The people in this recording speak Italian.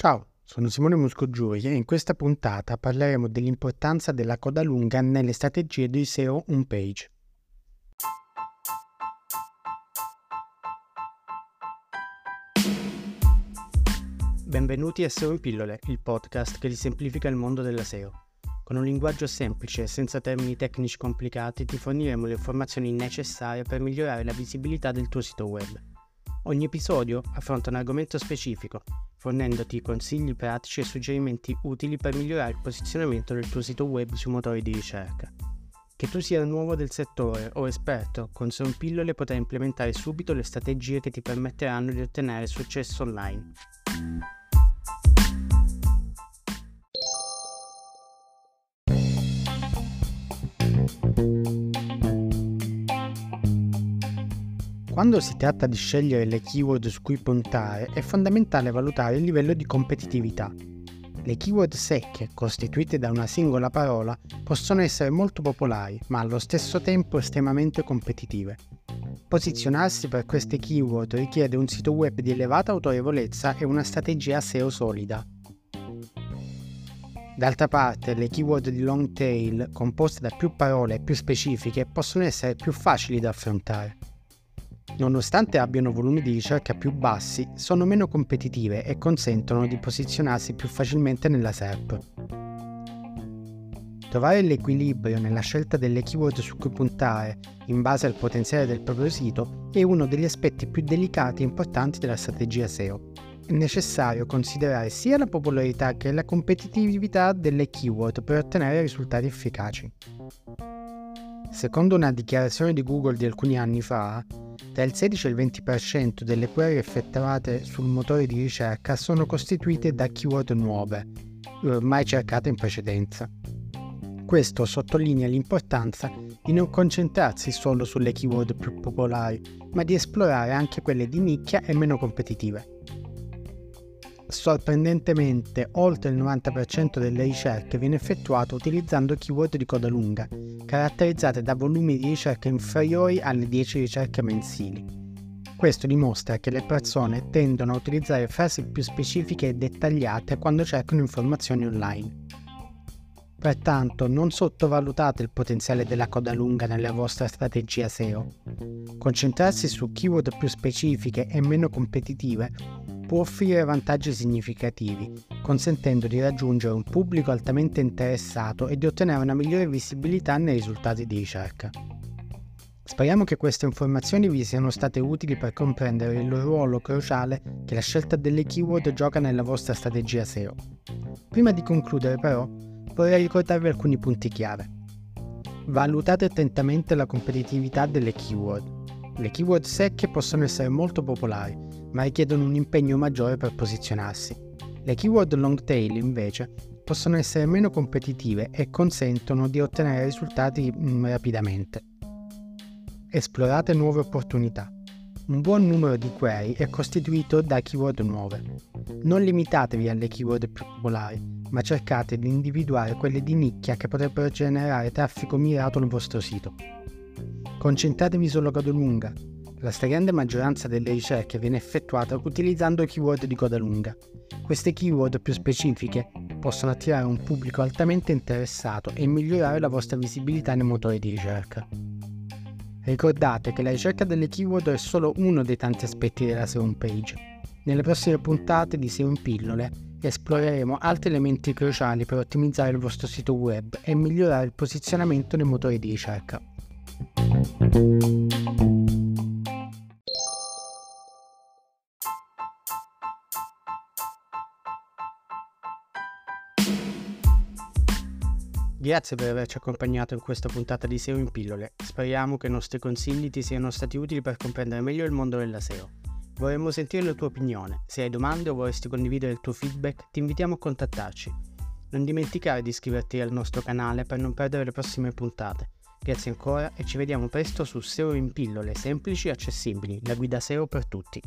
Ciao, sono Simone Muscogiuri e in questa puntata parleremo dell'importanza della coda lunga nelle strategie di SEO homepage. Benvenuti a SEO in pillole, il podcast che ti semplifica il mondo della SEO. Con un linguaggio semplice e senza termini tecnici complicati ti forniremo le informazioni necessarie per migliorare la visibilità del tuo sito web. Ogni episodio affronta un argomento specifico fornendoti consigli pratici e suggerimenti utili per migliorare il posizionamento del tuo sito web sui motori di ricerca. Che tu sia nuovo del settore o esperto, con Son Pillole potrai implementare subito le strategie che ti permetteranno di ottenere successo online. Quando si tratta di scegliere le keyword su cui puntare, è fondamentale valutare il livello di competitività. Le keyword secche, costituite da una singola parola, possono essere molto popolari, ma allo stesso tempo estremamente competitive. Posizionarsi per queste keyword richiede un sito web di elevata autorevolezza e una strategia SEO solida. D'altra parte, le keyword di long tail, composte da più parole e più specifiche, possono essere più facili da affrontare nonostante abbiano volumi di ricerca più bassi, sono meno competitive e consentono di posizionarsi più facilmente nella SERP. Trovare l'equilibrio nella scelta delle keyword su cui puntare, in base al potenziale del proprio sito, è uno degli aspetti più delicati e importanti della strategia SEO. È necessario considerare sia la popolarità che la competitività delle keyword per ottenere risultati efficaci. Secondo una dichiarazione di Google di alcuni anni fa, tra il 16 e il 20% delle query effettuate sul motore di ricerca sono costituite da keyword nuove, mai cercate in precedenza. Questo sottolinea l'importanza di non concentrarsi solo sulle keyword più popolari, ma di esplorare anche quelle di nicchia e meno competitive. Sorprendentemente, oltre il 90% delle ricerche viene effettuato utilizzando keyword di coda lunga, caratterizzate da volumi di ricerca inferiori alle 10 ricerche mensili. Questo dimostra che le persone tendono a utilizzare frasi più specifiche e dettagliate quando cercano informazioni online. Pertanto non sottovalutate il potenziale della coda lunga nella vostra strategia SEO. Concentrarsi su keyword più specifiche e meno competitive può offrire vantaggi significativi, consentendo di raggiungere un pubblico altamente interessato e di ottenere una migliore visibilità nei risultati di ricerca. Speriamo che queste informazioni vi siano state utili per comprendere il ruolo cruciale che la scelta delle keyword gioca nella vostra strategia SEO. Prima di concludere però, vorrei ricordarvi alcuni punti chiave. Valutate attentamente la competitività delle keyword. Le keyword secche possono essere molto popolari, ma richiedono un impegno maggiore per posizionarsi. Le keyword long tail invece possono essere meno competitive e consentono di ottenere risultati mm, rapidamente. Esplorate nuove opportunità. Un buon numero di query è costituito da keyword nuove. Non limitatevi alle keyword più popolari, ma cercate di individuare quelle di nicchia che potrebbero generare traffico mirato al vostro sito. Concentratevi sulla coda lunga, la stragrande maggioranza delle ricerche viene effettuata utilizzando keyword di coda lunga. Queste keyword più specifiche possono attirare un pubblico altamente interessato e migliorare la vostra visibilità nei motori di ricerca. Ricordate che la ricerca delle keyword è solo uno dei tanti aspetti della SEO homepage. Nelle prossime puntate di SEO in pillole esploreremo altri elementi cruciali per ottimizzare il vostro sito web e migliorare il posizionamento nei motori di ricerca. Grazie per averci accompagnato in questa puntata di SEO in pillole. Speriamo che i nostri consigli ti siano stati utili per comprendere meglio il mondo della SEO. Vorremmo sentire la tua opinione. Se hai domande o vorresti condividere il tuo feedback, ti invitiamo a contattarci. Non dimenticare di iscriverti al nostro canale per non perdere le prossime puntate. Grazie ancora e ci vediamo presto su SEO in pillole semplici e accessibili, la guida SEO per tutti.